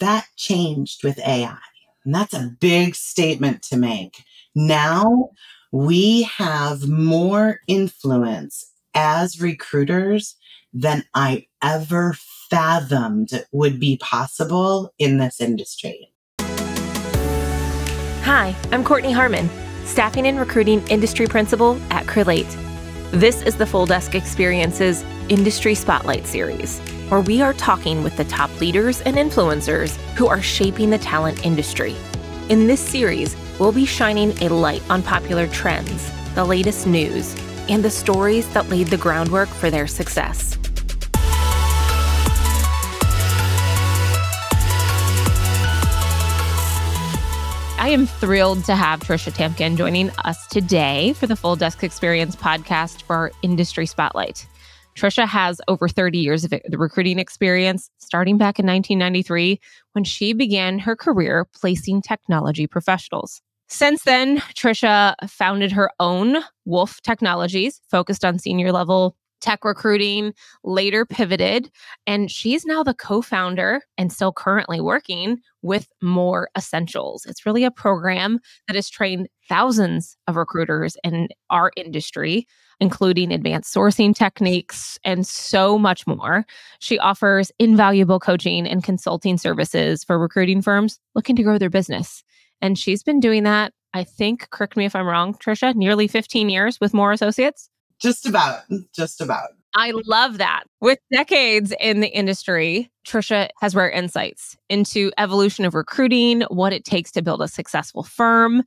That changed with AI. And that's a big statement to make. Now we have more influence as recruiters than I ever fathomed would be possible in this industry. Hi, I'm Courtney Harmon, Staffing and Recruiting Industry Principal at Crelate. This is the Full Desk Experiences Industry Spotlight Series, where we are talking with the top leaders and influencers who are shaping the talent industry. In this series, we'll be shining a light on popular trends, the latest news, and the stories that laid the groundwork for their success. I am thrilled to have Tricia Tamkin joining us today for the Full Desk Experience podcast for our industry spotlight. Tricia has over 30 years of recruiting experience, starting back in 1993 when she began her career placing technology professionals. Since then, Tricia founded her own Wolf Technologies, focused on senior level tech recruiting, later pivoted, and she's now the co founder and still currently working with Moore eSSentials. It's really a program that has trained thousands of recruiters in our industry, including advanced sourcing techniques and so much more. She offers invaluable coaching and consulting services for recruiting firms looking to grow their business. And she's been doing that, I think, correct me if I'm wrong, Tricia, nearly 15 years with More Associates. Just about, just about. I love that. With decades in the industry, Tricia has rare insights into evolution of recruiting, what it takes to build a successful firm.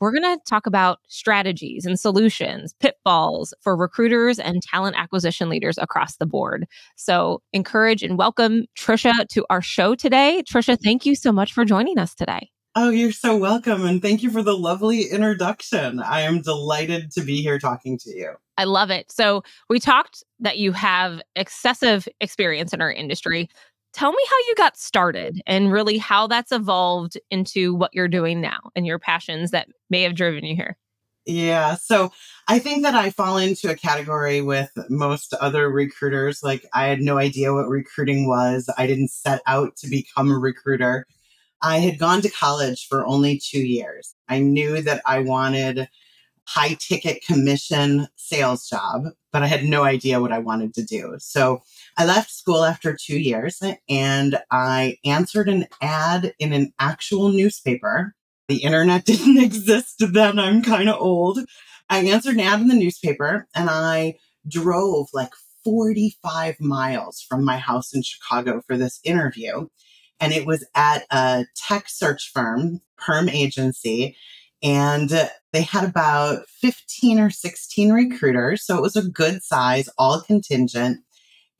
We're going to talk about strategies and solutions, pitfalls for recruiters and talent acquisition leaders across the board. So, encourage and welcome Tricia to our show today. Tricia, thank you so much for joining us today. Oh, you're so welcome. And thank you for the lovely introduction. I am delighted to be here talking to you. I love it. So, we talked that you have excessive experience in our industry. Tell me how you got started and really how that's evolved into what you're doing now and your passions that may have driven you here. Yeah. So I think that I fall into a category with most other recruiters. Like, I had no idea what recruiting was, I didn't set out to become a recruiter. I had gone to college for only two years. I knew that I wanted high ticket commission sales job, but I had no idea what I wanted to do. So I left school after two years and I answered an ad in an actual newspaper. The internet didn't exist then. I'm kind of old. I answered an ad in the newspaper and I drove like 45 miles from my house in Chicago for this interview and it was at a tech search firm, perm agency. And they had about 15 or 16 recruiters. So it was a good size, all contingent.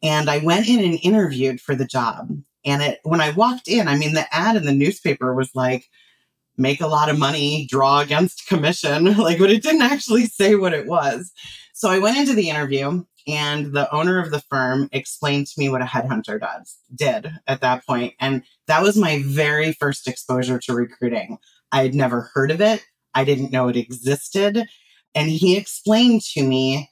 And I went in and interviewed for the job. And it, when I walked in, I mean, the ad in the newspaper was like, make a lot of money, draw against commission, like, but it didn't actually say what it was. So I went into the interview and the owner of the firm explained to me what a headhunter does did at that point and that was my very first exposure to recruiting i had never heard of it i didn't know it existed and he explained to me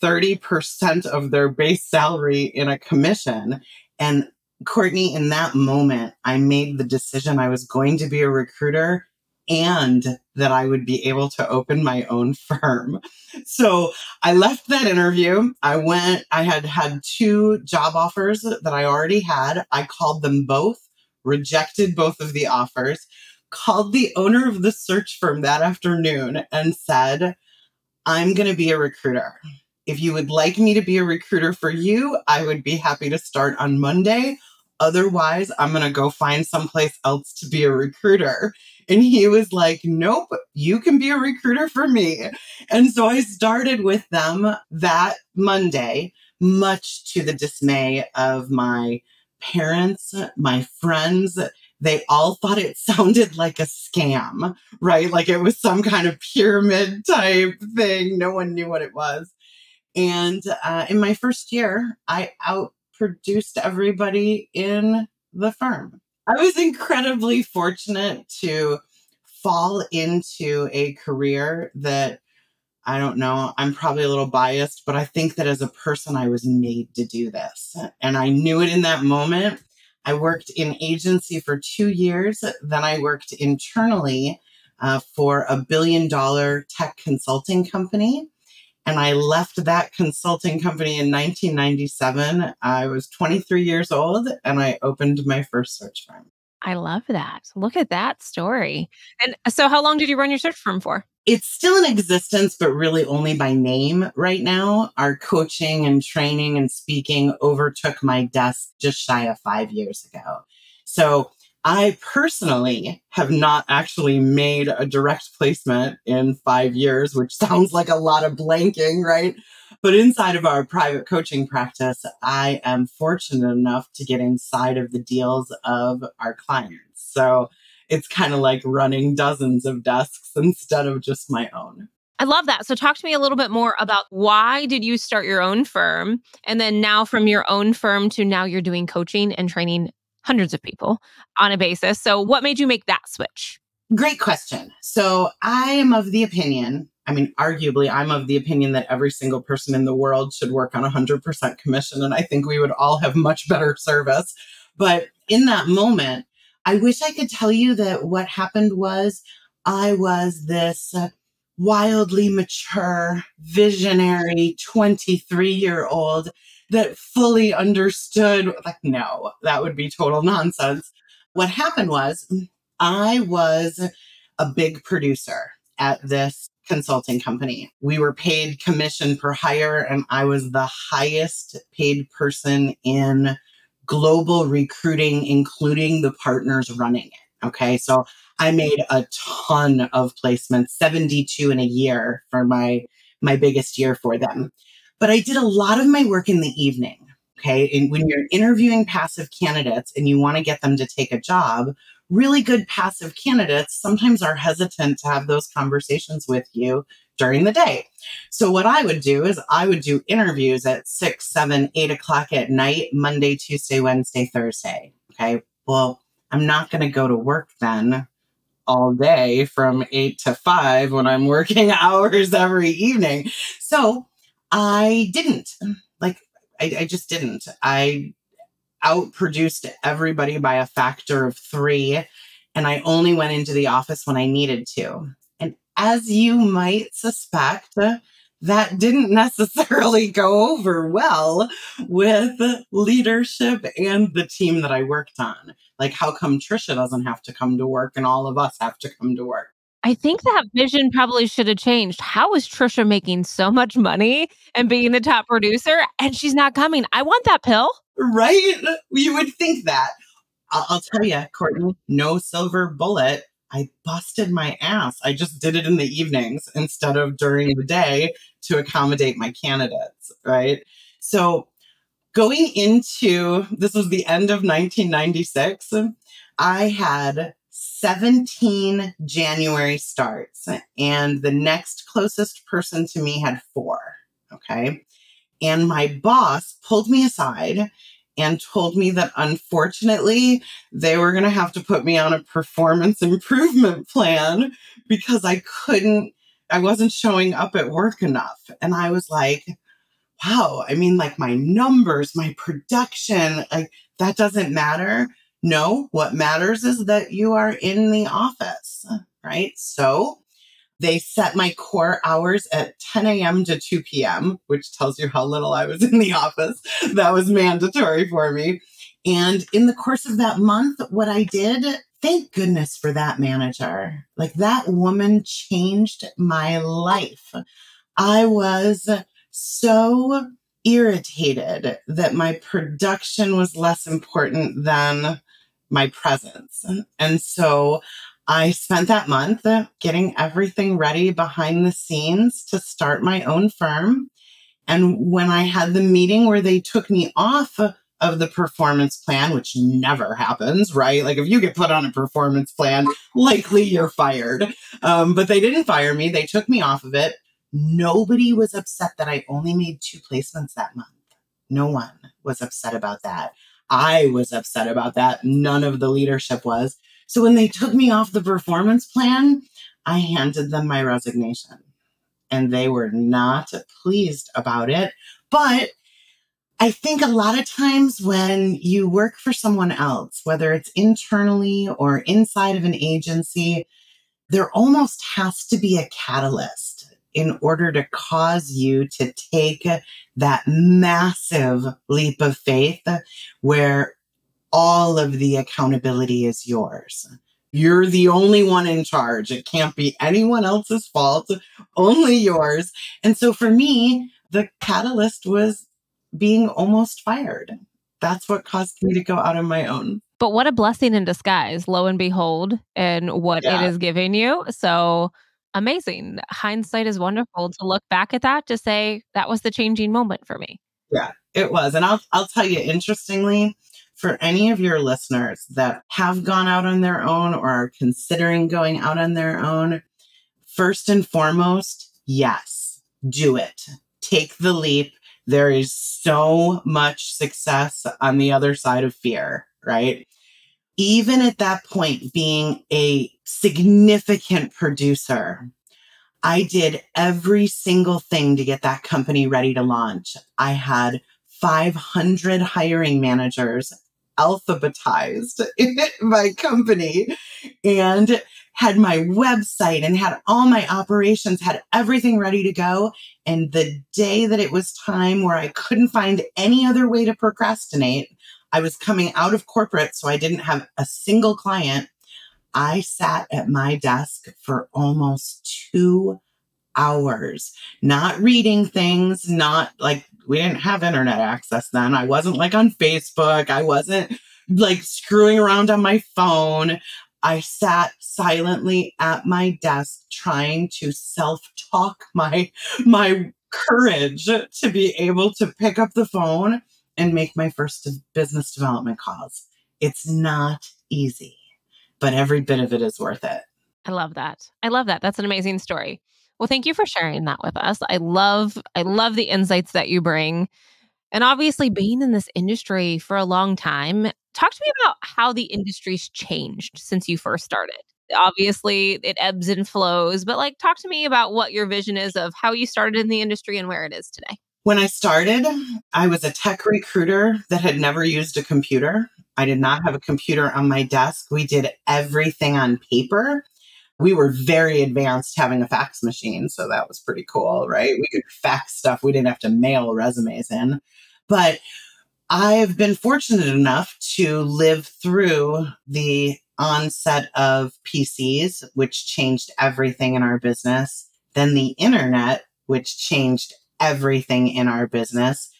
30% of their base salary in a commission and courtney in that moment i made the decision i was going to be a recruiter and that I would be able to open my own firm. So I left that interview. I went, I had had two job offers that I already had. I called them both, rejected both of the offers, called the owner of the search firm that afternoon and said, I'm going to be a recruiter. If you would like me to be a recruiter for you, I would be happy to start on Monday. Otherwise, I'm going to go find someplace else to be a recruiter. And he was like, Nope, you can be a recruiter for me. And so I started with them that Monday, much to the dismay of my parents, my friends. They all thought it sounded like a scam, right? Like it was some kind of pyramid type thing. No one knew what it was. And uh, in my first year, I outproduced everybody in the firm. I was incredibly fortunate to fall into a career that I don't know, I'm probably a little biased, but I think that as a person, I was made to do this. And I knew it in that moment. I worked in agency for two years. Then I worked internally uh, for a billion dollar tech consulting company. And I left that consulting company in 1997. I was 23 years old and I opened my first search firm. I love that. Look at that story. And so, how long did you run your search firm for? It's still in existence, but really only by name right now. Our coaching and training and speaking overtook my desk just shy of five years ago. So, I personally have not actually made a direct placement in five years, which sounds like a lot of blanking, right? But inside of our private coaching practice, I am fortunate enough to get inside of the deals of our clients. So it's kind of like running dozens of desks instead of just my own. I love that. So talk to me a little bit more about why did you start your own firm and then now from your own firm to now you're doing coaching and training hundreds of people on a basis. So what made you make that switch? Great question. So I am of the opinion I mean, arguably, I'm of the opinion that every single person in the world should work on 100% commission. And I think we would all have much better service. But in that moment, I wish I could tell you that what happened was I was this wildly mature, visionary 23 year old that fully understood. Like, no, that would be total nonsense. What happened was I was a big producer at this consulting company. We were paid commission per hire, and I was the highest paid person in global recruiting, including the partners running it. Okay. So I made a ton of placements, 72 in a year for my, my biggest year for them. But I did a lot of my work in the evening. Okay. And when you're interviewing passive candidates and you want to get them to take a job, really good passive candidates sometimes are hesitant to have those conversations with you during the day. So what I would do is I would do interviews at six, seven, eight o'clock at night, Monday, Tuesday, Wednesday, Thursday. Okay. Well, I'm not going to go to work then all day from eight to five when I'm working hours every evening. So I didn't like, I, I just didn't. I outproduced everybody by a factor of three. And I only went into the office when I needed to. And as you might suspect, that didn't necessarily go over well with leadership and the team that I worked on. Like, how come Tricia doesn't have to come to work and all of us have to come to work? I think that vision probably should have changed. How is Tricia making so much money and being the top producer and she's not coming? I want that pill. Right? You would think that. I'll, tell you, Courtney, no silver bullet. I busted my ass. I just did it in the evenings instead of during the day to accommodate my candidates. Right. So going into this was the end of 1996. I had 17 January starts, and the next closest person to me had four. Okay. And my boss pulled me aside and told me that unfortunately they were going to have to put me on a performance improvement plan because I couldn't, I wasn't showing up at work enough. And I was like, wow, I mean, like my numbers, my production, like that doesn't matter. No, what matters is that you are in the office, right? So they set my core hours at 10 a.m. to 2 p.m., which tells you how little I was in the office. That was mandatory for me. And in the course of that month, what I did, thank goodness for that manager. Like that woman changed my life. I was so irritated that my production was less important than my presence. And so I spent that month getting everything ready behind the scenes to start my own firm. And when I had the meeting where they took me off of the performance plan, which never happens, right? Like if you get put on a performance plan, likely you're fired. Um, but they didn't fire me. They took me off of it. Nobody was upset that I only made two placements that month. No one was upset about that. I was upset about that. None of the leadership was. So when they took me off the performance plan, I handed them my resignation and they were not pleased about it. But I think a lot of times when you work for someone else, whether it's internally or inside of an agency, there almost has to be a catalyst in order to cause you to take that massive leap of faith where all of the accountability is yours. You're the only one in charge. It can't be anyone else's fault, only yours. And so for me, the catalyst was being almost fired. That's what caused me to go out on my own. But what a blessing in disguise, lo and behold, and what yeah. it is giving you. So amazing. Hindsight is wonderful to look back at that to say that was the changing moment for me. Yeah, it was. And I'll I'll tell you interestingly, for any of your listeners that have gone out on their own or are considering going out on their own, first and foremost, yes, do it. Take the leap. There is so much success on the other side of fear, right? Even at that point, being a significant producer, I did every single thing to get that company ready to launch. I had 500 hiring managers alphabetized my company and had my website and had all my operations, had everything ready to go. And the day that it was time where I couldn't find any other way to procrastinate, I was coming out of corporate, so I didn't have a single client. I sat at my desk for almost two hours, not reading things, not like we didn't have internet access then. I wasn't like on Facebook. I wasn't like screwing around on my phone. I sat silently at my desk trying to self-talk my my courage to be able to pick up the phone and make my first business development calls. It's not easy, but every bit of it is worth it. I love that. I love that. That's an amazing story. Well, thank you for sharing that with us. I love I love the insights that you bring. And obviously being in this industry for a long time, talk to me about how the industry's changed since you first started. Obviously, it ebbs and flows, but like talk to me about what your vision is of how you started in the industry and where it is today. When I started, I was a tech recruiter that had never used a computer. I did not have a computer on my desk. We did everything on paper we were very advanced having a fax machine. So that was pretty cool, right? We could fax stuff. We didn't have to mail resumes in. But I've been fortunate enough to live through the onset of PCs, which changed everything in our business, then the internet, which changed everything in our business.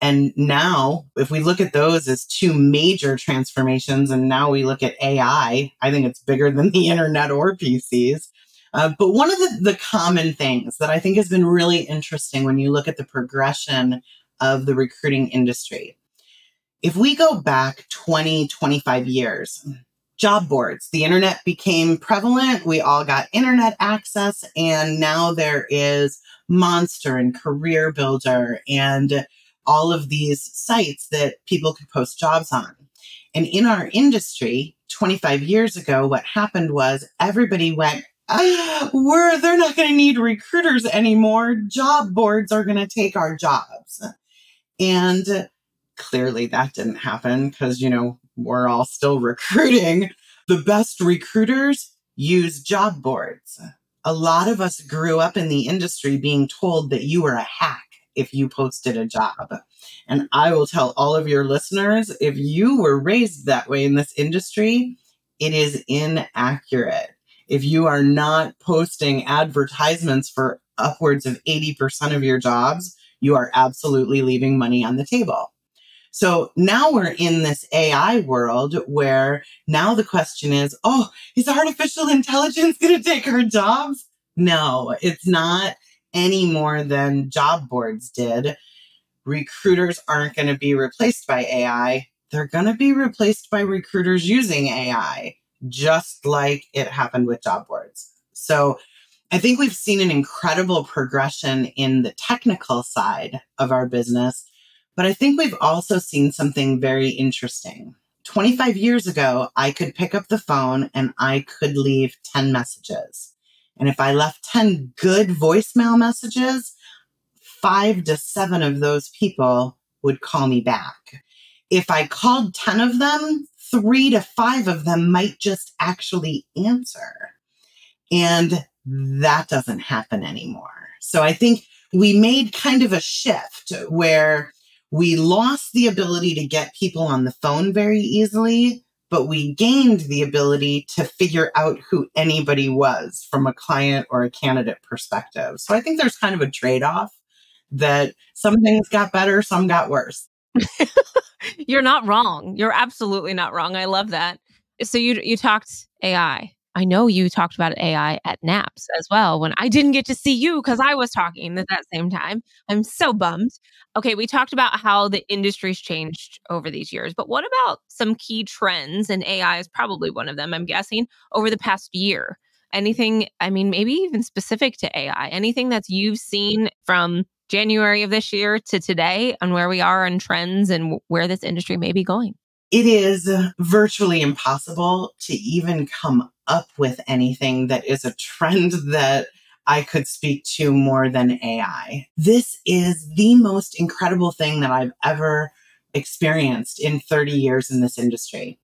And now, if we look at those as two major transformations, and now we look at AI, I think it's bigger than the internet or PCs. Uh, but one of the, the common things that I think has been really interesting when you look at the progression of the recruiting industry, if we go back 20, 25 years, job boards, the internet became prevalent. We all got internet access, and now there is Monster and Career Builder and all of these sites that people could post jobs on. And in our industry, 25 years ago, what happened was everybody went, ah, we're, they're not going to need recruiters anymore. Job boards are going to take our jobs. And clearly that didn't happen because, you know, we're all still recruiting. The best recruiters use job boards. A lot of us grew up in the industry being told that you were a hack if you posted a job. And I will tell all of your listeners if you were raised that way in this industry, it is inaccurate. If you are not posting advertisements for upwards of 80% of your jobs, you are absolutely leaving money on the table. So now we're in this AI world where now the question is, oh, is artificial intelligence going to take our jobs? No, it's not any more than job boards did. Recruiters aren't going to be replaced by AI. They're going to be replaced by recruiters using AI, just like it happened with job boards. So I think we've seen an incredible progression in the technical side of our business, but I think we've also seen something very interesting. 25 years ago, I could pick up the phone and I could leave 10 messages. And if I left 10 good voicemail messages, five to seven of those people would call me back. If I called 10 of them, three to five of them might just actually answer. And that doesn't happen anymore. So I think we made kind of a shift where we lost the ability to get people on the phone very easily, but we gained the ability to figure out who anybody was from a client or a candidate perspective. So I think there's kind of a trade off that some things got better, some got worse. You're not wrong. You're absolutely not wrong. I love that. So you you talked AI. I know you talked about AI at NAPS as well when I didn't get to see you because I was talking at that same time. I'm so bummed. Okay, we talked about how the industry's changed over these years, but what about some key trends? And AI is probably one of them, I'm guessing, over the past year. Anything, I mean, maybe even specific to AI, anything that you've seen from January of this year to today on where we are on trends and where this industry may be going? It is virtually impossible to even come up with anything that is a trend that I could speak to more than AI. This is the most incredible thing that I've ever experienced in 30 years in this industry.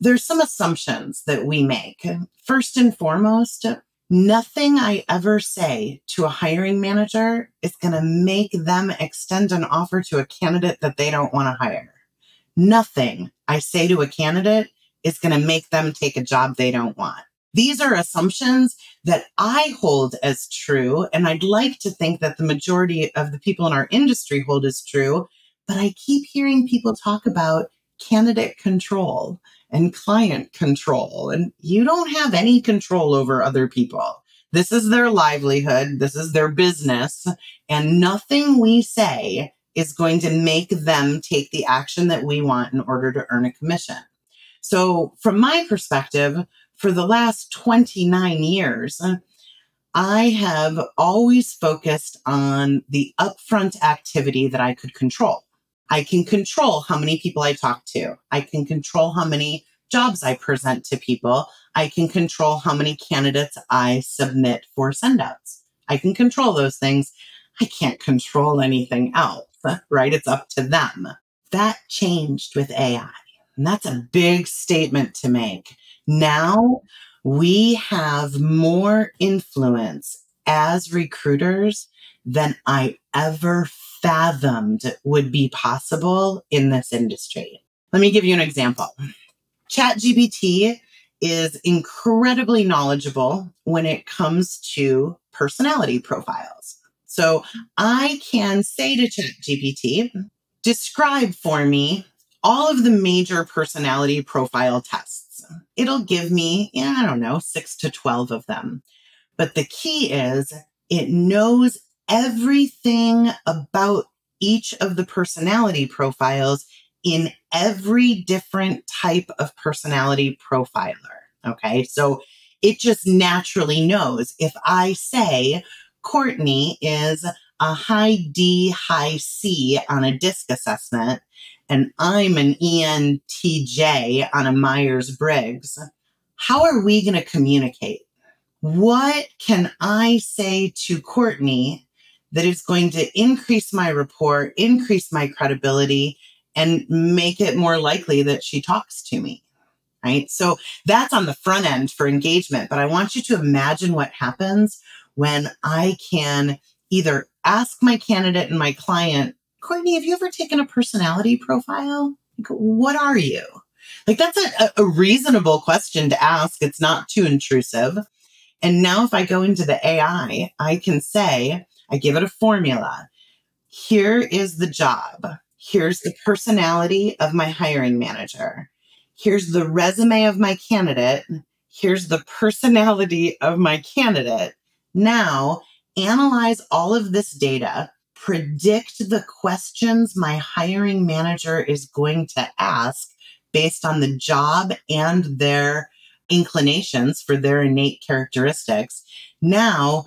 There's some assumptions that we make. First and foremost, nothing I ever say to a hiring manager is going to make them extend an offer to a candidate that they don't want to hire. Nothing I say to a candidate is going to make them take a job they don't want. These are assumptions that I hold as true. And I'd like to think that the majority of the people in our industry hold as true. But I keep hearing people talk about candidate control and client control. And you don't have any control over other people. This is their livelihood. This is their business. And nothing we say is going to make them take the action that we want in order to earn a commission. So, from my perspective, for the last 29 years, I have always focused on the upfront activity that I could control. I can control how many people I talk to. I can control how many jobs I present to people. I can control how many candidates I submit for sendouts. I can control those things. I can't control anything else, right? It's up to them. That changed with AI. And that's a big statement to make. Now we have more influence as recruiters than I ever fathomed would be possible in this industry. Let me give you an example. ChatGPT is incredibly knowledgeable when it comes to personality profiles. So I can say to ChatGPT, describe for me all of the major personality profile tests it'll give me, yeah, I don't know, six to 12 of them. But the key is it knows everything about each of the personality profiles in every different type of personality profiler. Okay. So it just naturally knows if I say Courtney is a high D, high C on a DISC assessment, and I'm an ENTJ on a Myers Briggs, how are we going to communicate? What can I say to Courtney that is going to increase my rapport, increase my credibility, and make it more likely that she talks to me? Right. So that's on the front end for engagement. But I want you to imagine what happens when I can either ask my candidate and my client Courtney, have you ever taken a personality profile? Like, what are you? Like, that's a, a reasonable question to ask. It's not too intrusive. And now, if I go into the AI, I can say, I give it a formula. Here is the job. Here's the personality of my hiring manager. Here's the resume of my candidate. Here's the personality of my candidate. Now, analyze all of this data predict the questions my hiring manager is going to ask based on the job and their inclinations for their innate characteristics. Now,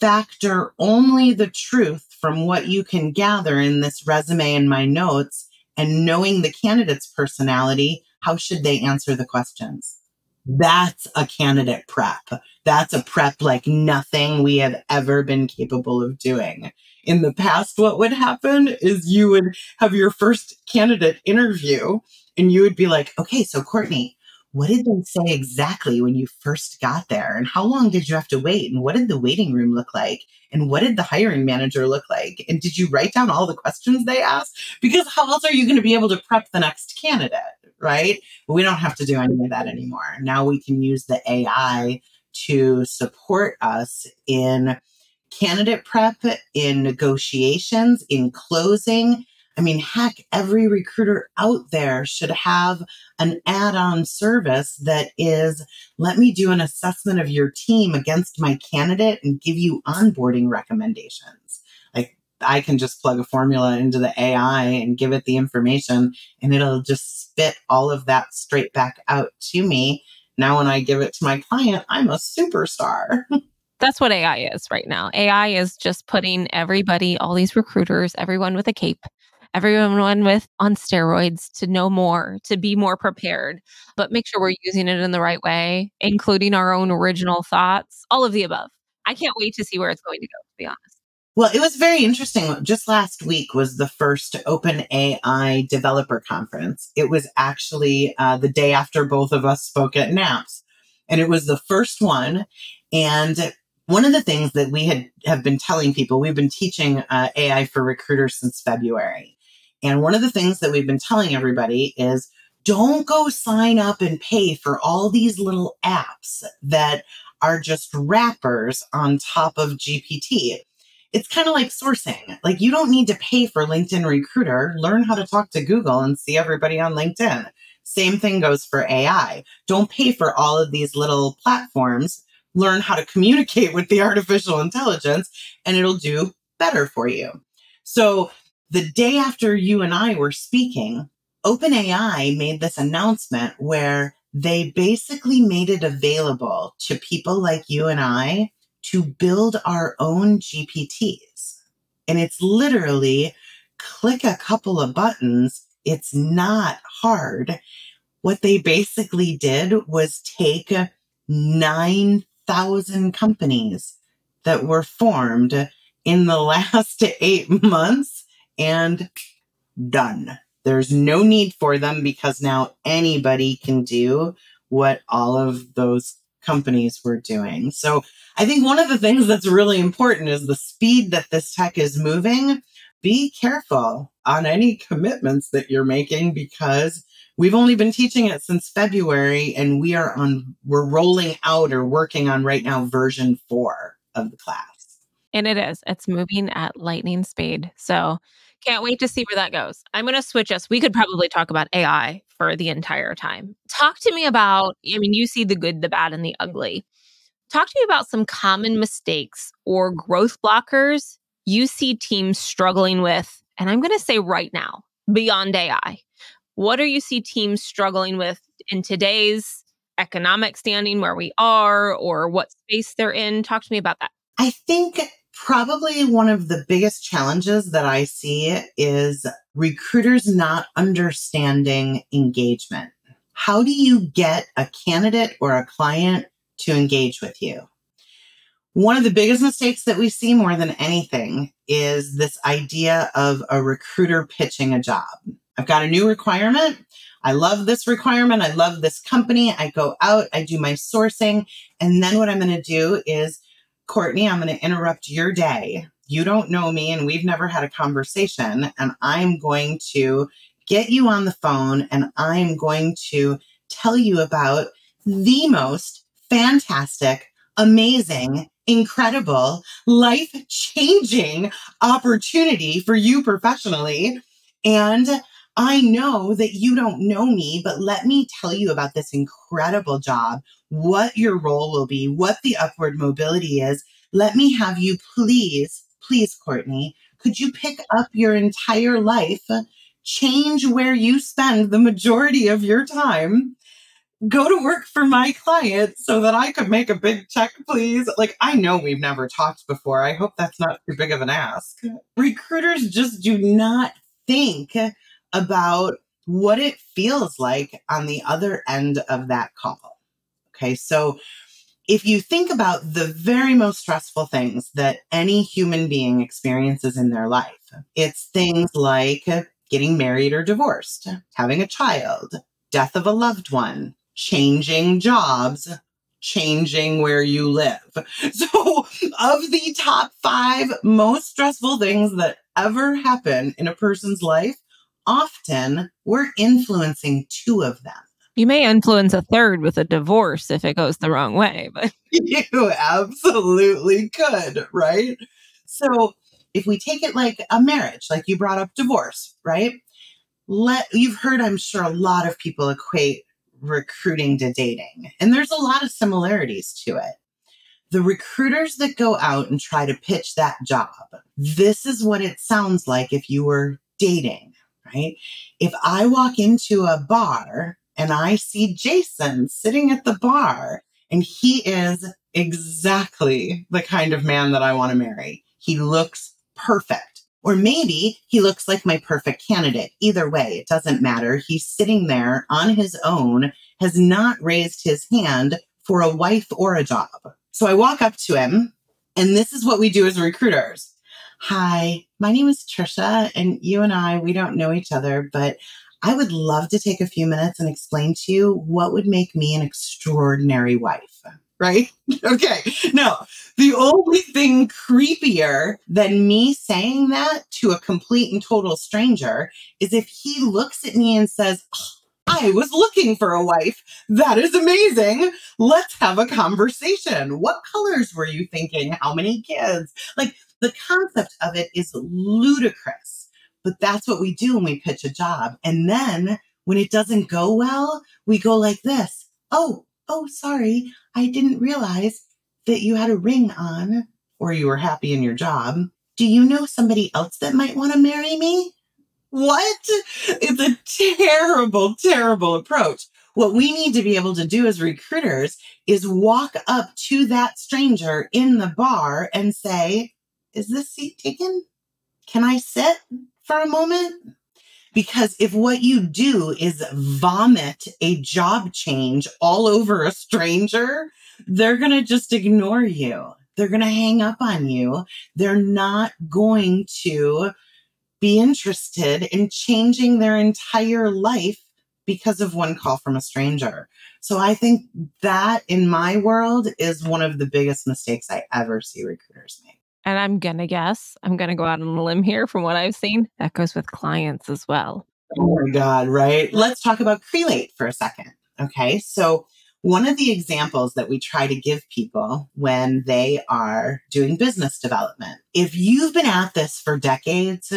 factor only the truth from what you can gather in this resume and my notes and knowing the candidate's personality, how should they answer the questions? That's a candidate prep. That's a prep like nothing we have ever been capable of doing. In the past, what would happen is you would have your first candidate interview and you would be like, okay, so Courtney, what did they say exactly when you first got there? And how long did you have to wait? And what did the waiting room look like? And what did the hiring manager look like? And did you write down all the questions they asked? Because how else are you going to be able to prep the next candidate? Right. we don't have to do any of that anymore. Now we can use the AI to support us in candidate prep, in negotiations, in closing, I mean, heck, every recruiter out there should have an add on service that is let me do an assessment of your team against my candidate and give you onboarding recommendations. Like, I can just plug a formula into the AI and give it the information, and it'll just spit all of that straight back out to me. Now, when I give it to my client, I'm a superstar. That's what AI is right now. AI is just putting everybody, all these recruiters, everyone with a cape everyone with on steroids to know more, to be more prepared, but make sure we're using it in the right way, including our own original thoughts, all of the above. I can't wait to see where it's going to go, to be honest. Well, it was very interesting. Just last week was the first Open AI developer conference. It was actually uh, the day after both of us spoke at NAPS. And it was the first one. And one of the things that we had have been telling people, we've been teaching uh, AI for recruiters since February. And one of the things that we've been telling everybody is don't go sign up and pay for all these little apps that are just wrappers on top of GPT. It's kind of like sourcing. Like you don't need to pay for LinkedIn Recruiter. Learn how to talk to Google and see everybody on LinkedIn. Same thing goes for AI. Don't pay for all of these little platforms. Learn how to communicate with the artificial intelligence and it'll do better for you. So the day after you and I were speaking, OpenAI made this announcement where they basically made it available to people like you and I to build our own GPTs. And it's literally click a couple of buttons. It's not hard. What they basically did was take 9,000 companies that were formed in the last eight months and done. There's no need for them because now anybody can do what all of those companies were doing. So I think one of the things that's really important is the speed that this tech is moving. Be careful on any commitments that you're making because we've only been teaching it since February and we are on, we're rolling out or working on right now version four of the class. And it is, it's moving at lightning speed. So can't wait to see where that goes. I'm going to switch us. We could probably talk about AI for the entire time. Talk to me about, I mean, you see the good, the bad, and the ugly. Talk to me about some common mistakes or growth blockers you see teams struggling with. And I'm going to say right now, beyond AI. What are you see teams struggling with in today's economic standing where we are or what space they're in? Talk to me about that. I think Probably one of the biggest challenges that I see is recruiters not understanding engagement. How do you get a candidate or a client to engage with you? One of the biggest mistakes that we see more than anything is this idea of a recruiter pitching a job. I've got a new requirement. I love this requirement. I love this company. I go out, I do my sourcing, and then what I'm going to do is Courtney, I'm going to interrupt your day. You don't know me and we've never had a conversation. And I'm going to get you on the phone and I'm going to tell you about the most fantastic, amazing, incredible, life changing opportunity for you professionally. And I know that you don't know me, but let me tell you about this incredible job what your role will be, what the upward mobility is. Let me have you please, please, Courtney, could you pick up your entire life, change where you spend the majority of your time, go to work for my client so that I could make a big check, please? Like, I know we've never talked before. I hope that's not too big of an ask. Recruiters just do not think about what it feels like on the other end of that call Okay. So if you think about the very most stressful things that any human being experiences in their life, it's things like getting married or divorced, having a child, death of a loved one, changing jobs, changing where you live. So, of the top five most stressful things that ever happen in a person's life, often we're influencing two of them. You may influence a third with a divorce if it goes the wrong way, but you absolutely could, right? So, if we take it like a marriage, like you brought up divorce, right? Let you've heard I'm sure a lot of people equate recruiting to dating. And there's a lot of similarities to it. The recruiters that go out and try to pitch that job, this is what it sounds like if you were dating, right? If I walk into a bar and I see Jason sitting at the bar and he is exactly the kind of man that I want to marry, he looks perfect or maybe he looks like my perfect candidate. Either way, it doesn't matter. He's sitting there on his own, has not raised his hand for a wife or a job. So I walk up to him, and this is what we do as recruiters. Hi, my name is Tricia, and you and I, we don't know each other, but I would love to take a few minutes and explain to you what would make me an extraordinary wife right? okay. No, the only thing creepier than me saying that to a complete and total stranger is if he looks at me and says, oh, I was looking for a wife. That is amazing. Let's have a conversation. What colors were you thinking? How many kids? Like the concept of it is ludicrous, but that's what we do when we pitch a job. And then when it doesn't go well, we go like this. Oh, oh, sorry. I didn't realize that you had a ring on or you were happy in your job. Do you know somebody else that might want to marry me? What? It's a terrible, terrible approach. What we need to be able to do as recruiters is walk up to that stranger in the bar and say, Is this seat taken? Can I sit for a moment? Because if what you do is vomit a job change all over a stranger, they're going to just ignore you. They're going to hang up on you. They're not going to be interested in changing their entire life because of one call from a stranger. So I think that in my world is one of the biggest mistakes I ever see recruiters make. And I'm going to guess, I'm going to go out on a limb here from what I've seen. That goes with clients as well. Oh my God, right? Let's talk about Crelate for a second. Okay. So, one of the examples that we try to give people when they are doing business development, if you've been at this for decades,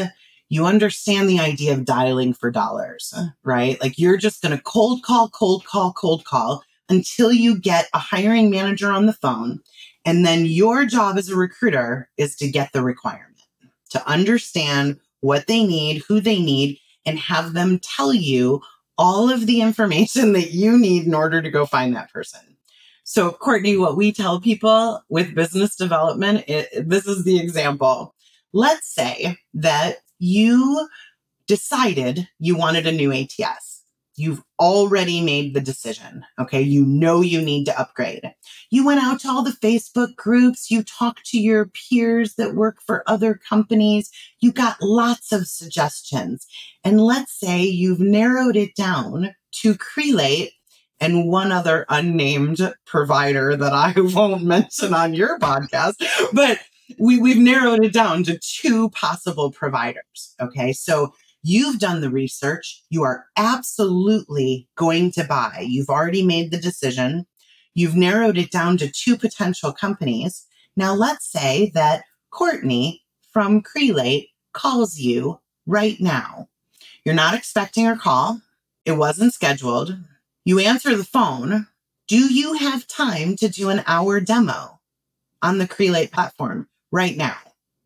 you understand the idea of dialing for dollars, right? Like you're just going to cold call, cold call, cold call until you get a hiring manager on the phone and then your job as a recruiter is to get the requirement, to understand what they need, who they need, and have them tell you all of the information that you need in order to go find that person. So, Courtney, what we tell people with business development, it, this is the example. Let's say that you decided you wanted a new ATS You've already made the decision. Okay. You know you need to upgrade. You went out to all the Facebook groups. You talked to your peers that work for other companies. You got lots of suggestions. And let's say you've narrowed it down to Crelate and one other unnamed provider that I won't mention on your podcast, but we, we've narrowed it down to two possible providers. Okay. So You've done the research. You are absolutely going to buy. You've already made the decision. You've narrowed it down to two potential companies. Now, let's say that Courtney from Crelate calls you right now. You're not expecting her call. It wasn't scheduled. You answer the phone. Do you have time to do an hour demo on the Crelate platform right now?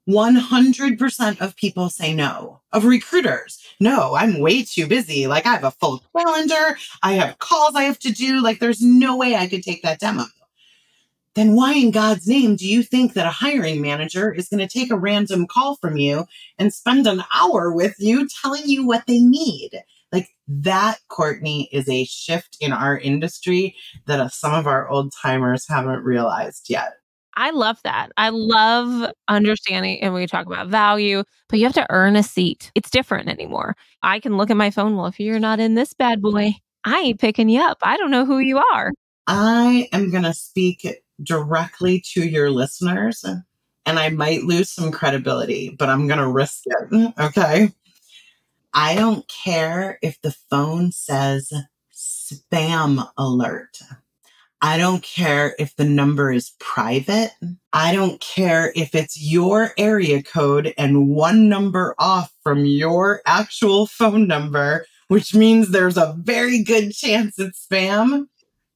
100% of people say no. Of recruiters, no, I'm way too busy. Like I have a full calendar, I have calls I have to do. Like there's no way I could take that demo. Then why in God's name do you think that a hiring manager is going to take a random call from you and spend an hour with you telling you what they need? Like that, Courtney, is a shift in our industry that some of our old timers haven't realized yet. I love that. I love understanding, and we talk about value, but you have to earn a seat. It's different anymore. I can look at my phone. Well, if you're not in this bad boy, I ain't picking you up. I don't know who you are. I am going to speak directly to your listeners, and I might lose some credibility, but I'm going to risk it. Mm, okay. I don't care if the phone says spam alert. I don't care if the number is private. I don't care if it's your area code and one number off from your actual phone number, which means there's a very good chance it's spam.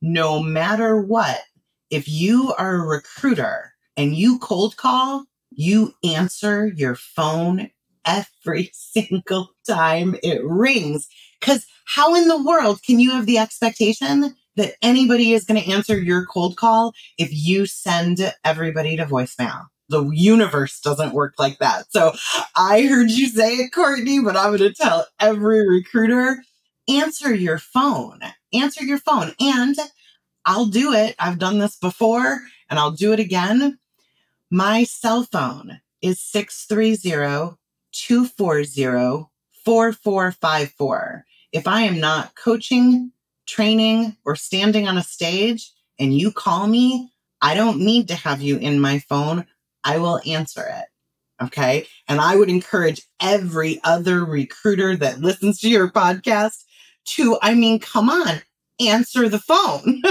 No matter what, if you are a recruiter and you cold call, you answer your phone every single time it rings. Because how in the world can you have the expectation that anybody is going to answer your cold call if you send everybody to voicemail? The universe doesn't work like that. So I heard you say it, Courtney, but I'm going to tell every recruiter answer your phone. Answer your phone. And I'll do it. I've done this before and I'll do it again. My cell phone is 630 240 4454. If I am not coaching, training, or standing on a stage and you call me, I don't need to have you in my phone. I will answer it. Okay. And I would encourage every other recruiter that listens to your podcast to, I mean, come on, answer the phone.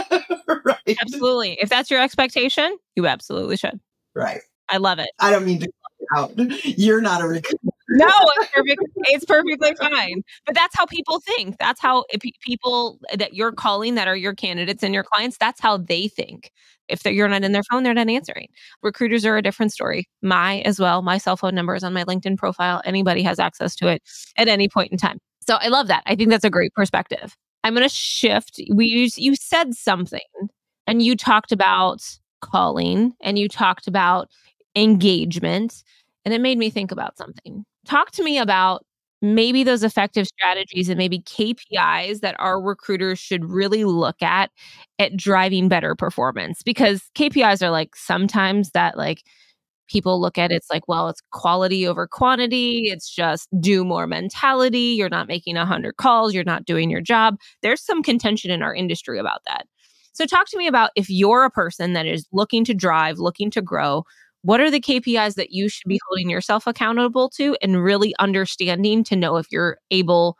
right. Absolutely. If that's your expectation, you absolutely should. Right. I love it. I don't mean to out. You're not a recruiter. No, it's, perfect, it's perfectly fine. But that's how people think. That's how people that you're calling that are your candidates and your clients, that's how they think. If you're not in their phone, they're not answering. Recruiters are a different story. My as well. My cell phone number is on my LinkedIn profile. Anybody has access to it at any point in time. So I love that. I think that's a great perspective. I'm going to shift. We you said something and you talked about calling and you talked about engagement and it made me think about something. Talk to me about maybe those effective strategies and maybe mm-hmm. KPIs that our recruiters should really look at at driving better performance because KPIs are like sometimes that like people look at it's like well it's quality over quantity it's just do more mentality you're not making 100 calls you're not doing your job. There's some contention in our industry about that. So talk to me about if you're a person that is looking to drive looking to grow what are the KPIs that you should be mm-hmm. holding yourself accountable to and really understanding to know if you're able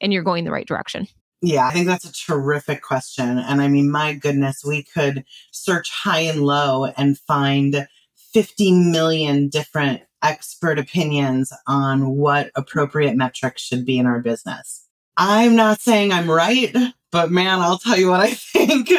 and you're going the right direction? Yeah, I think that's a terrific question. And I mean, my goodness, we could search high and low and find 50 million different expert opinions on what appropriate metrics should be in our business. I'm not saying I'm right, but man, I'll tell you what I think.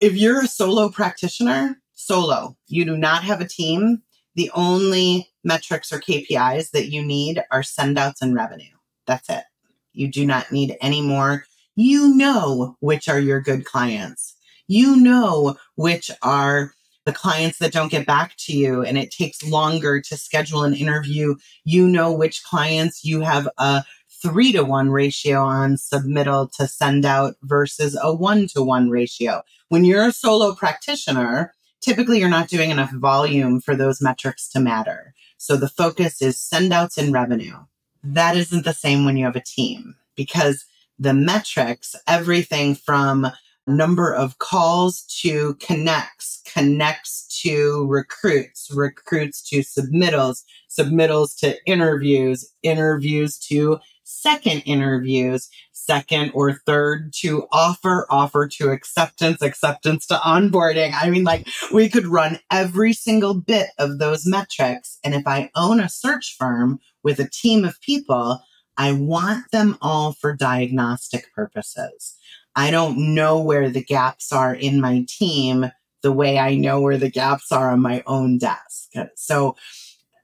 if you're a solo practitioner, solo. You do not have a team. The only metrics or KPIs that you need are sendouts and revenue. That's it. You do not need any more. You know which are your good clients. You know which are the clients that don't get back to you and it takes longer to schedule an interview. You know which clients you have a three to one ratio on submittal to send out versus a one to one ratio. When you're a solo practitioner, typically you're not doing enough volume for those metrics to matter. So the focus is sendouts and revenue. That isn't the same when you have a team because the metrics, everything from number of calls to connects, connects to recruits, recruits to submittals, submittals to interviews, interviews to second interviews, second or third to offer, offer to acceptance, acceptance to onboarding. I mean, like we could run every single bit of those metrics. And if I own a search firm with a team of people, I want them all for diagnostic purposes. I don't know where the gaps are in my team the way I know where the gaps are on my own desk. So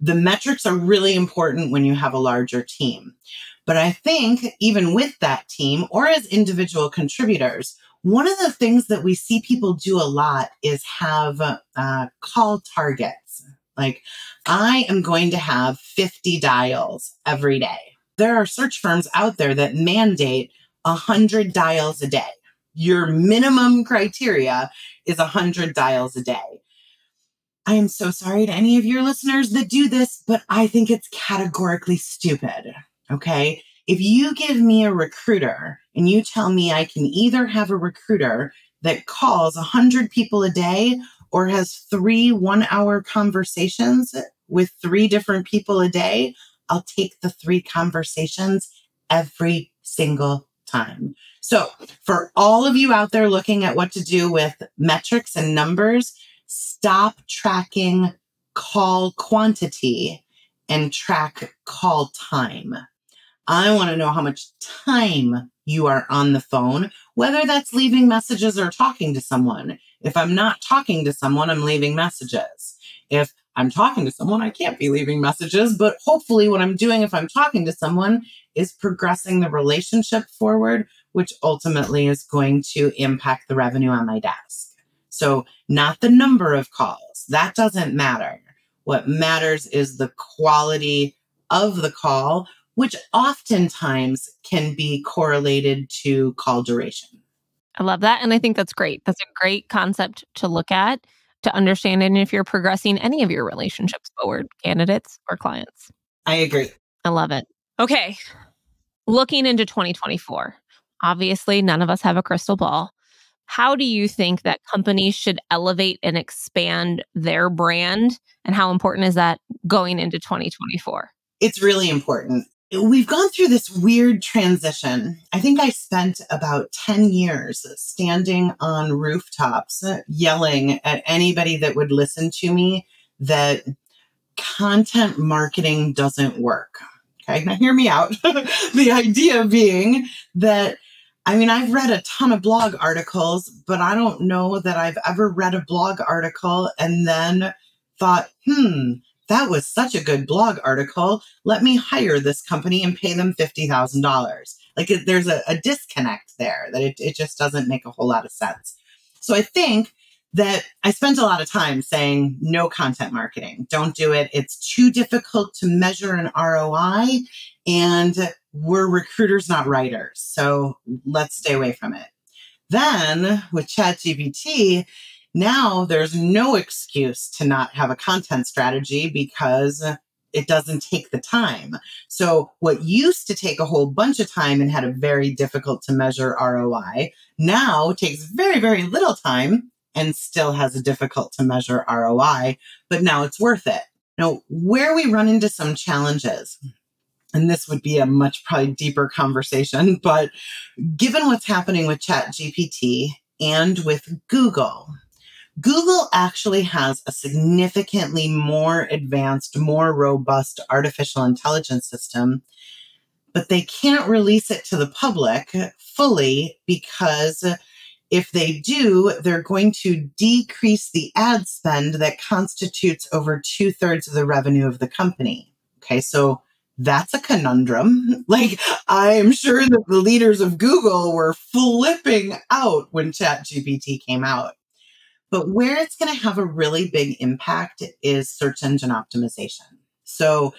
the metrics are really important when you have a larger team. But I think even with that team or as individual contributors, one of the things that we see people do a lot is have uh, call targets. Like, I am going to have 50 dials every day. There are search firms out there that mandate 100 dials a day. Your minimum criteria is 100 dials a day. I am so sorry to any of your listeners that do this, but I think it's categorically stupid. Okay. If you give me a recruiter and you tell me I can either have a recruiter that calls 100 people a day or has three one hour conversations with three different people a day, I'll take the three conversations every single time. So, for all of you out there looking at what to do with metrics and numbers, stop tracking call quantity and track call time. I want to know how much time you are on the phone, whether that's leaving messages or talking to someone. If I'm not talking to someone, I'm leaving messages. If I'm talking to someone, I can't be leaving messages, but hopefully, what I'm doing if I'm talking to someone is progressing the relationship forward, which ultimately is going to impact the revenue on my desk. So, not the number of calls, that doesn't matter. What matters is the quality of the call, which oftentimes can be correlated to call duration. I love that. And I think that's great. That's a great concept to look at to understand and if you're progressing any of your relationships forward, candidates or clients. I agree. I love it. Okay. Looking into 2024, obviously, none of us have a crystal ball. How do you think that companies should elevate and expand their brand? And how important is that going into 2024? It's really important we've gone through this weird transition. I think I spent about 10 years standing on rooftops yelling at anybody that would listen to me that content marketing doesn't work. Okay, now hear me out. the idea being that I mean, I've read a ton of blog articles, but I don't know that I've ever read a blog article and then thought, hmm, that was such a good blog article. Let me hire this company and pay them $50,000. Like it, there's a, a, disconnect there that it, it just doesn't make a whole lot of sense. So I think that I spent a lot of time saying no content marketing. Don't do it. It's too difficult to measure an ROI and we're recruiters, not writers. So let's stay away from it. Then with ChatGPT, now there's no excuse to not have a content strategy because it doesn't take the time. So, what used to take a whole bunch of time and had a very difficult to measure ROI now takes very, very little time and still has a difficult to measure ROI, but now it's worth it. Now, where we run into some challenges, and this would be a much probably deeper conversation, but given what's happening with ChatGPT and with Google, Google actually has a significantly more advanced, more robust artificial intelligence system, but they can't release it to the public fully because if they do, they're going to decrease the ad spend that constitutes over two thirds of the revenue of the company. Okay, so that's a conundrum. Like, I'm sure that the leaders of Google were flipping out when ChatGPT came out. But where it's going to have a really big impact is search engine optimization. So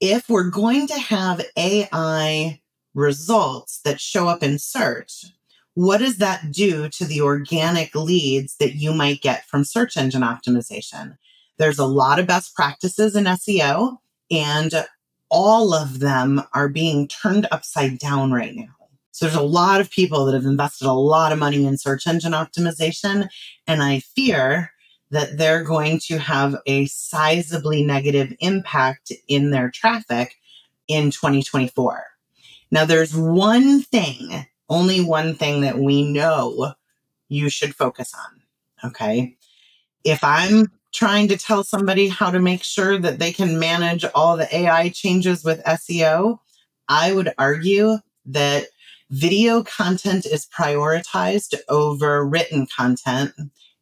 if we're going to have AI results that show up in search, what does that do to the organic leads that you might get from search engine optimization? There's a lot of best practices in SEO, and all of them are being turned upside down right now. So there's a lot of people that have invested a lot of money in search engine optimization. And I fear that they're going to have a sizably negative impact in their traffic in 2024. Now, there's one thing, only one thing that we know you should focus on. Okay. If I'm trying to tell somebody how to make sure that they can manage all the AI changes with SEO, I would argue that video content is prioritized over written content,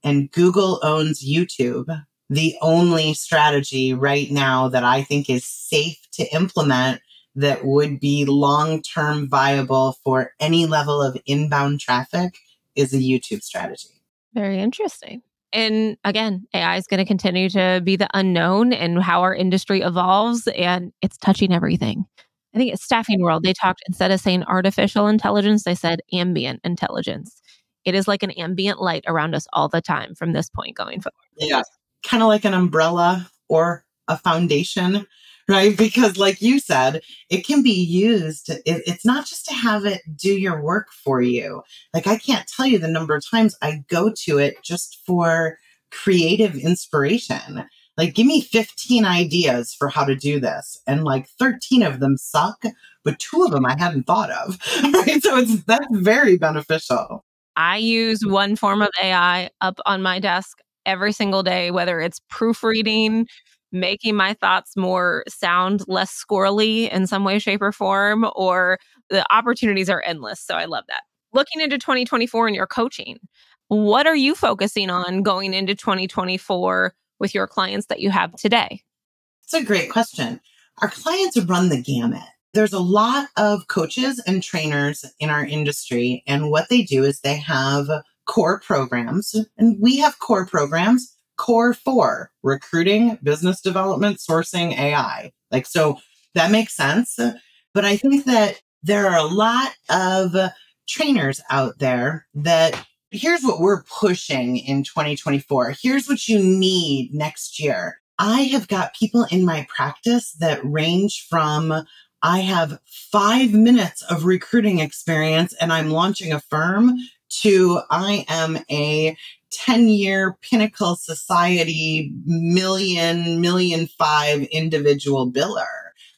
and Google owns YouTube. The only strategy right now that I think is safe to implement that would be long term viable for any level of inbound traffic is a YouTube strategy. Very interesting. And again, AI is going to continue to be the unknown and how our industry evolves, and it's touching everything. I think it's Staffing World, they talked instead of saying artificial intelligence, they said ambient intelligence. It is like an ambient light around us all the time from this point going forward. Yeah. Kind of like an umbrella or a foundation, right? Because, like you said, it can be used. It, it's not just to have it do your work for you. Like, I can't tell you the number of times I go to it just for creative inspiration. Like, give me 15 ideas for how to do this. And like 13 of them suck, but two of them I hadn't thought of. Right. So it's that's very beneficial. I use one form of AI up on my desk every single day, whether it's proofreading, making my thoughts more sound less squirrely in some way, shape, or form, or the opportunities are endless. So I love that. Looking into 2024 in your coaching, what are you focusing on going into 2024 with your clients that you have today? It's a great question. Our clients run the gamut. There's a lot of coaches and trainers in our industry, and what they do is they have core programs, and we have core programs core four recruiting, business development, sourcing, AI. Like, so that makes sense. But I think that there are a lot of trainers out there that here's what we're pushing in 2024. Here's what you need next year. I have got people in my practice that range from I have five minutes of recruiting experience and I'm launching a firm to I am a 10 year pinnacle society million, million five individual biller.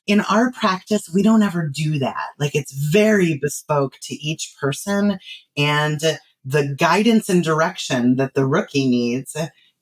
In our practice, we don't ever do that. Like it's very bespoke to each person. And the guidance and direction that the rookie needs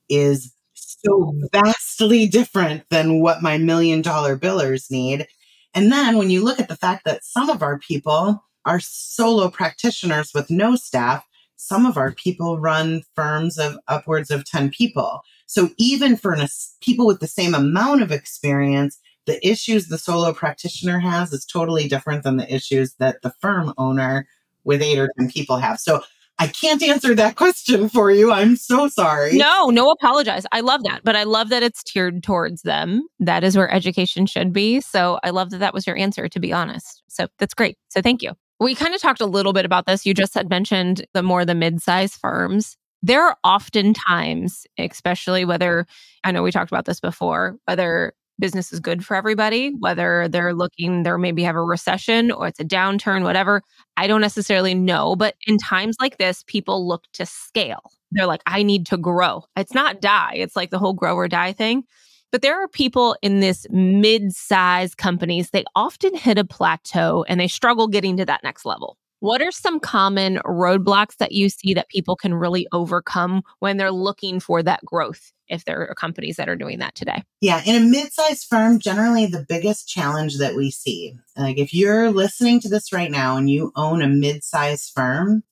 is so vastly different than what my million dollar billers need. And then when you look at the fact that some of our people are solo practitioners with no staff, some of our people run firms of upwards of 10 people. So even for an, people with the same amount of experience, the issues the solo practitioner has is totally different than the issues that the firm owner with eight or 10 people have. So I can't answer that question for you. I'm so sorry. No, no apologize. I love that. But I love that it's tiered towards them. That is where education should be. So I love that that was your answer, to be honest. So that's great. So thank you. We kind of talked a little bit about this. You just had mentioned the more the mid-sized firms. There are often times, especially whether I know we talked about this before, whether business is good for everybody, whether they're looking, they maybe have a recession or it's a downturn, whatever. I don't necessarily know. But in times like this, people look to scale. They're like, I need to grow. It's not die, it's like the whole grow or die thing. But there are people in this mid-size companies, they often hit a plateau and they struggle getting to that next level. What are some common roadblocks that you see that people can really overcome when they're looking for that growth? If there are companies that are doing that today. Yeah, in a mid-sized firm, generally the biggest challenge that we see, like if you're listening to this right now and you own a mid-sized firm,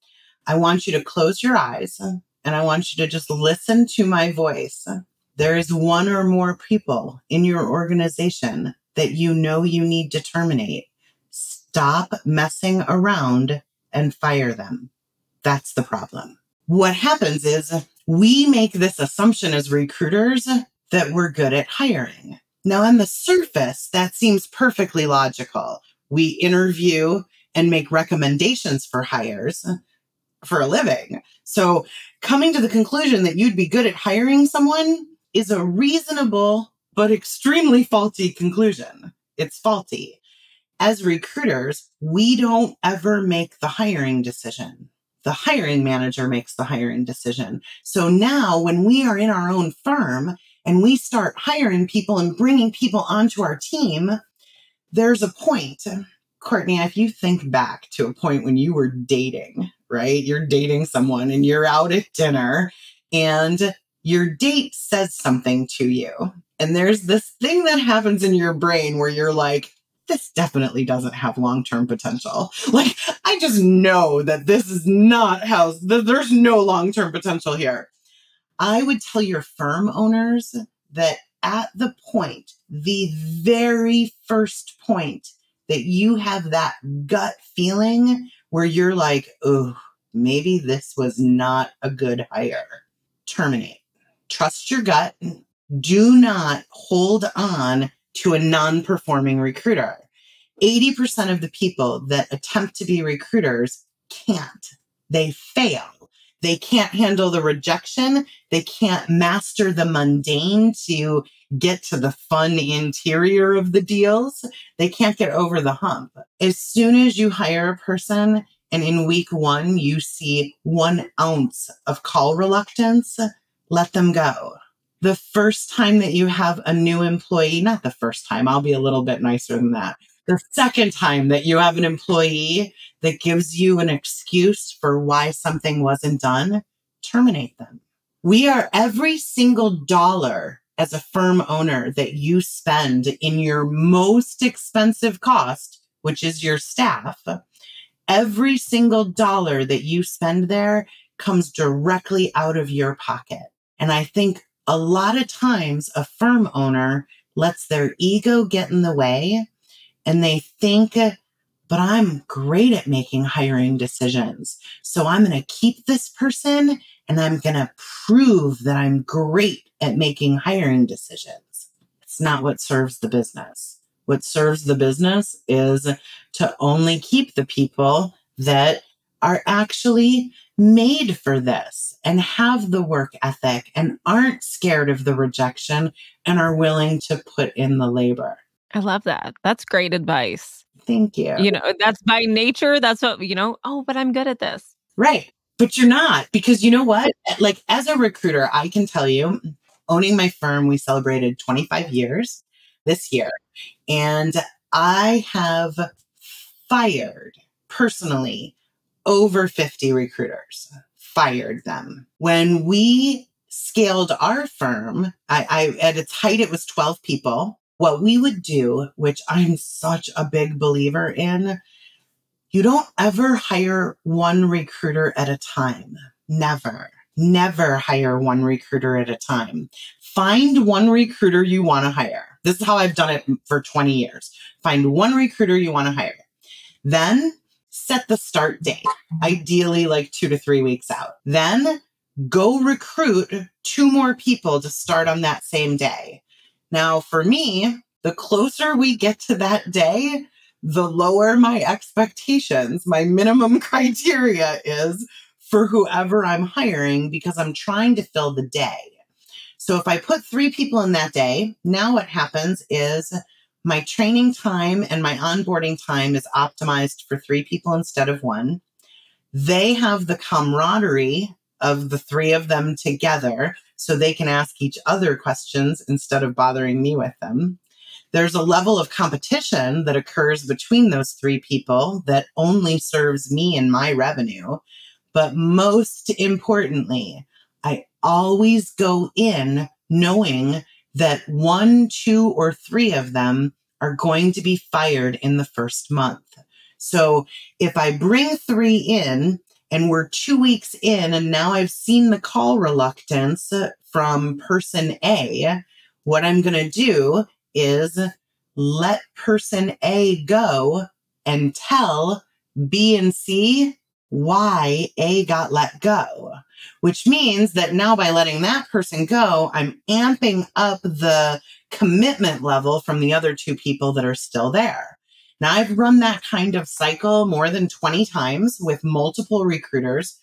I want you to close your eyes and I want you to just listen to my voice there is one or more people in your organization that you know you need to terminate. Stop messing around and fire them. That's the problem. What happens is we make this assumption as recruiters that we're good at hiring. Now, on the surface, that seems perfectly logical. We interview and make recommendations for hires for a living. So, coming to the conclusion that you'd be good at hiring someone is a reasonable but extremely faulty conclusion. It's faulty. As recruiters, we don't ever make the hiring decision. The hiring manager makes the hiring decision. So now when we are in our own firm and we start hiring people and bringing people onto our team, there's a point. Courtney, if you think back to a point when you were dating, right? You're dating someone and you're out at dinner and your date says something to you. And there's this thing that happens in your brain where you're like, this definitely doesn't have long term potential. Like, I just know that this is not how, there's no long term potential here. I would tell your firm owners that at the point, the very first point that you have that gut feeling where you're like, oh, maybe this was not a good hire, terminate trust your gut. Do not hold on to a non performing recruiter. 80% of the people that attempt to be recruiters can't. They fail. They can't handle the rejection. They can't master the mundane to get to the fun interior of the deals. They can't get over the hump. As soon as you hire a person and in week one you see one ounce of call reluctance, let them go. The first time that you have a new employee, not the first time, I'll be a little bit nicer than that. The second time that you have an employee that gives you an excuse for why something wasn't done, terminate them. We are every single dollar as a firm owner that you spend in your most expensive cost, which is your staff, every single dollar that you spend there comes directly out of your pocket. And I think a lot of times a firm owner lets their ego get in the way and they think, but I'm great at making hiring decisions. So I'm going to keep this person and I'm going to prove that I'm great at making hiring decisions. It's not what serves the business. What serves the business is to only keep the people that are actually made for this and have the work ethic and aren't scared of the rejection and are willing to put in the labor. I love that. That's great advice. Thank you. You know, that's by nature. That's what, you know, oh, but I'm good at this. Right. But you're not because you know what? Like, as a recruiter, I can tell you, owning my firm, we celebrated 25 years this year. And I have fired personally over 50 recruiters, fired them. When we scaled our firm, I, I at its height, it was 12 people. What we would do, which I'm such a big believer in, you don't ever hire one recruiter at a time. Never. Never hire one recruiter at a time. Find one recruiter you want to hire. This is how I've done it for 20 years. Find one recruiter you want to hire. Then set the start date, ideally like two to three weeks out. Then go recruit two more people to start on that same day. Now, for me, the closer we get to that day, the lower my expectations, my minimum criteria is for whoever I'm hiring because I'm trying to fill the day. So if I put three people in that day, now what happens is my training time and my onboarding time is optimized for three people instead of one. They have the camaraderie of the three of them together so they can ask each other questions instead of bothering me with them there's a level of competition that occurs between those three people that only serves me and my revenue. But most importantly, I always go in knowing that one, two, or three of them are going to be fired in the first month. So if I bring three in and we're two weeks in, and now I've seen the call reluctance uh, from person A, what I'm going to do is let person A go and tell B and C why A got let go, which means that now by letting that person go, I'm amping up the commitment level from the other two people that are still there. Now, I've run that kind of cycle more than 20 times with multiple recruiters.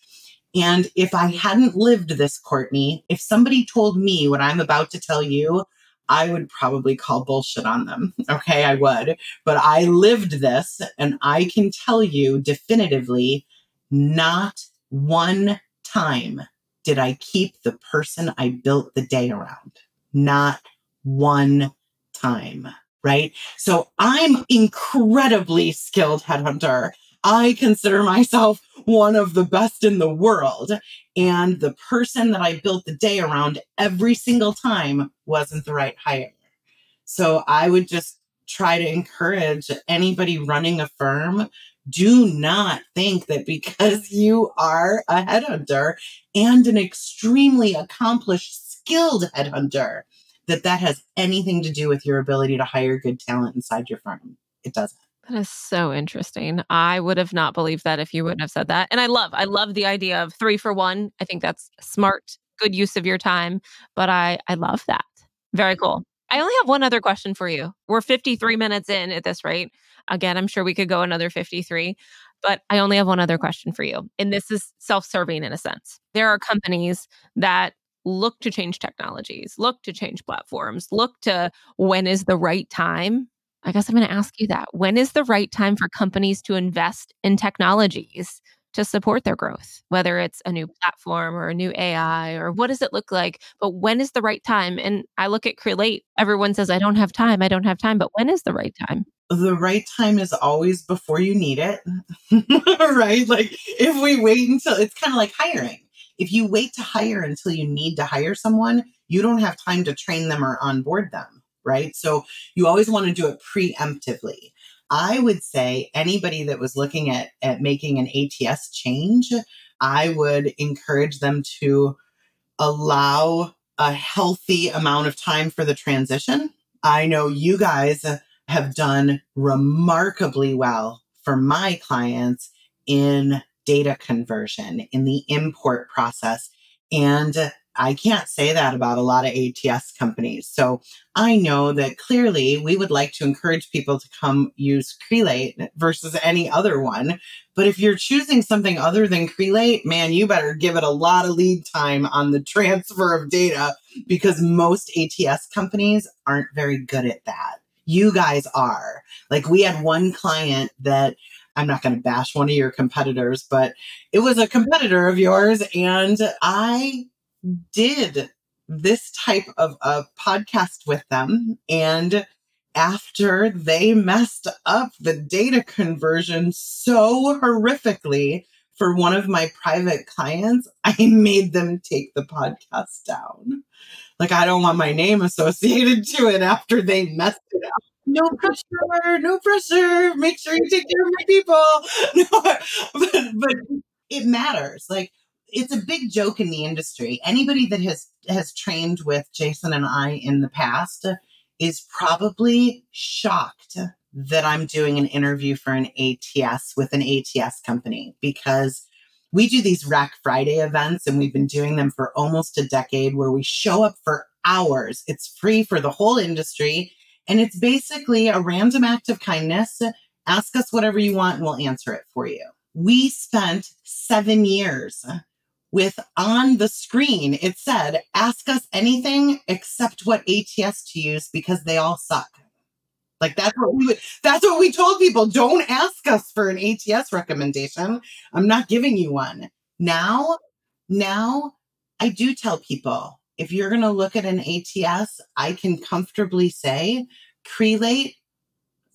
And if I hadn't lived this, Courtney, if somebody told me what I'm about to tell you, I would probably call bullshit on them. Okay, I would. But I lived this and I can tell you definitively not one time did I keep the person I built the day around. Not one time. Right. So I'm incredibly skilled headhunter. I consider myself one of the best in the world. And the person that I built the day around every single time wasn't the right hire. So I would just try to encourage anybody running a firm do not think that because you are a headhunter and an extremely accomplished skilled headhunter that that has anything to do with your ability to hire good talent inside your firm it doesn't that is so interesting. I would have not believed that if you wouldn't have said that. And I love, I love the idea of three for one. I think that's smart, good use of your time. But I, I love that. Very cool. I only have one other question for you. We're 53 minutes in at this rate. Again, I'm sure we could go another 53, but I only have one other question for you. And this is self serving in a sense. There are companies that look to change technologies, look to change platforms, look to when is the right time. I guess I'm going to ask you that. When is the right time for companies to invest in technologies to support their growth, whether it's a new mm. platform or a new AI or what does it look like? But when is the right time? And I look at Crelate, everyone says, I don't have time, I don't have time. But when is the right time? The right time is always before you need it, right? Like if we wait until it's kind of like hiring. If you wait to hire until you need to hire someone, you don't have time to train them or onboard them, right? So you always want to do it preemptively. I would say anybody that was looking at, at making an ATS change, I would encourage them to allow a healthy amount of time for the transition. I know you guys have done remarkably well for my clients in data conversion, in the import process. And I can't say that about a lot of ATS companies. So I know that clearly we would like to encourage people to come use Crelate versus any other one. But if you're choosing something other than Crelate, man, you better give it a lot of lead time on the transfer of data because most ATS companies aren't very good at that. You guys are. Like we had one client that I'm not going to bash one of your competitors, but it was a competitor of yours. And I did this type of a podcast with them. And after they messed up the data conversion so horrifically for one of my private clients, I made them take the podcast down. Like, I don't want my name associated to it after they messed it up. No pressure, no pressure. Make sure you take care of my people. No, but, but it matters. Like, it's a big joke in the industry. Anybody that has has trained with Jason and I in the past is probably shocked that I'm doing an interview for an ATS with an ATS company because we do these Rack Friday events and we've been doing them for almost a decade where we show up for hours. It's free for the whole industry and it's basically a random act of kindness. Ask us whatever you want and we'll answer it for you. We spent seven years with on the screen, it said, ask us anything except what ATS to use because they all suck. Like that's what we that's what we told people. Don't ask us for an ATS recommendation. I'm not giving you one. Now, now I do tell people if you're going to look at an ATS, I can comfortably say Crelate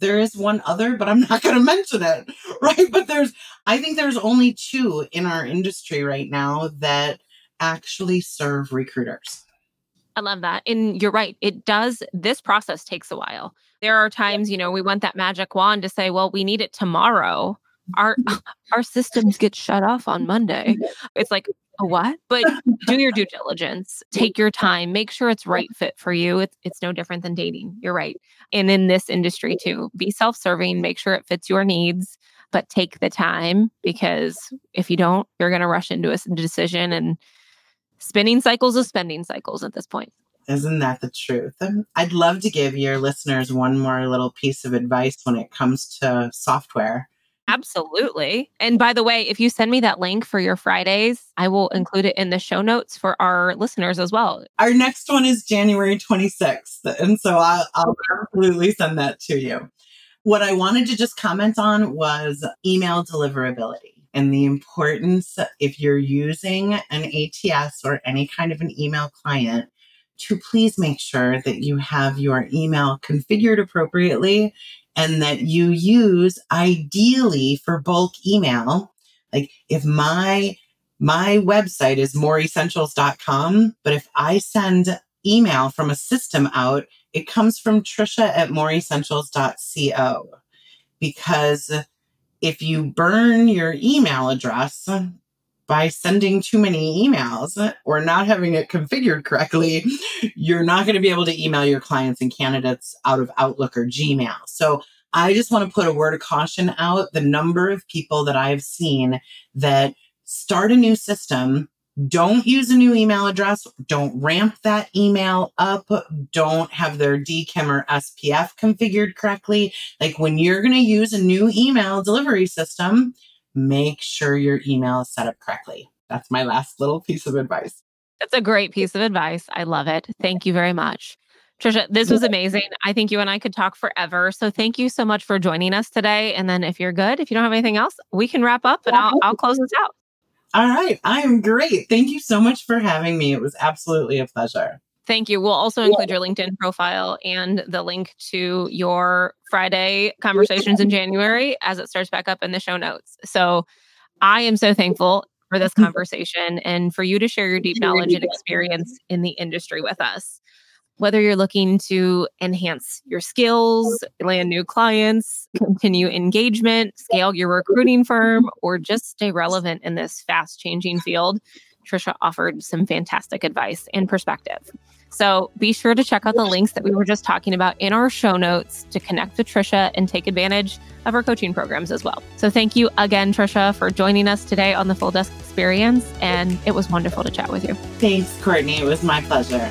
there is one other, but I'm not going to mention it, right? But there's, I think there's only two in our industry right now that actually serve recruiters. I love that. And you're right. It does, this process takes a while. There are times, you know, we want that magic wand to say, well, we need it tomorrow. Our our systems get shut off on Monday. It's like, a what? But do your due diligence. Take your time. Make sure it's right fit for you. It's it's no different than dating. You're right. And in this industry too, be self-serving, make sure it fits your needs, but take the time because if you don't, you're going to rush into a decision and spinning cycles of spending cycles at this point. Isn't that the truth? I'd love to give your listeners one more little piece of advice when it comes to software Absolutely. And by the way, if you send me that link for your Fridays, I will mm-hmm. include it in the show notes for our listeners as well. Our next one is January 26th. And so I'll, I'll absolutely send that to you. What I wanted to just comment on was email deliverability and the importance if you're using an ATS or any kind of an email client to please make sure that you have your email configured appropriately and that you use ideally for bulk email. Like if my my website is mooreessentials.com, but if I send email from a system out, it comes from Tricia at mooreessentials.co. Because if you burn your email address by sending too many emails or not having it configured correctly, you're not going to be able to email your clients and candidates out of Outlook or Gmail. So I just want to put a word of caution out. The number of people that I've seen that start a new system, don't use a new email address. Don't ramp that email up. Don't have their DKIM or SPF configured correctly. Like when you're going to use a new email delivery system, make sure your email is set up correctly. That's my last little piece of advice. That's a great piece of advice. I love it. Thank you very much. Tricia, this was amazing. I think you and I could talk forever. So thank you so much for joining us today. And then if you're good, if you don't have anything else, we can wrap up and I'll, I'll close this out. All right. I am great. Thank you so much for having me. It was absolutely a pleasure. Thank you. We'll also include your LinkedIn profile and the link to your Friday conversations in January as it starts back up in the show notes. So I am so thankful for this conversation and for you to share your deep knowledge and experience in the industry with us whether you're looking to enhance your skills, land new clients, continue engagement, scale your recruiting firm, or just stay relevant in this fast changing field, Tricia offered some fantastic advice and perspective. So be sure to check out the links that we were just talking about in our show notes to connect with Tricia and take advantage of our coaching programs as well. So thank you again, Tricia, for joining us today on the Full Desk Experience. And it was wonderful to chat with you. Thanks, Courtney. It was my pleasure.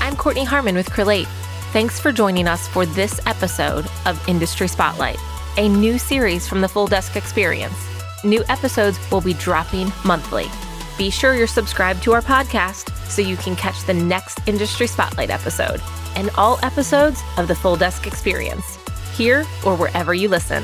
I'm Courtney Harmon with Crelate. Thanks for joining us for this episode of Industry Spotlight, a new series from the Full Desk Experience. New episodes will be dropping monthly. Be sure you're subscribed to our podcast so you can catch the next Industry Spotlight episode and all episodes of the Full Desk Experience, here or wherever you listen.